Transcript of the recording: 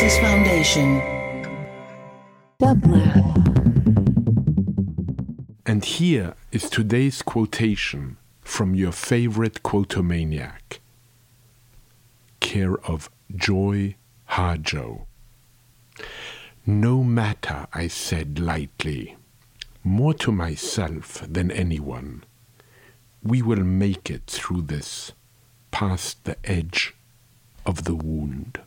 Genesis Foundation. And here is today's quotation from your favorite quotomaniac, care of Joy Harjo. No matter, I said lightly, more to myself than anyone. We will make it through this, past the edge of the wound.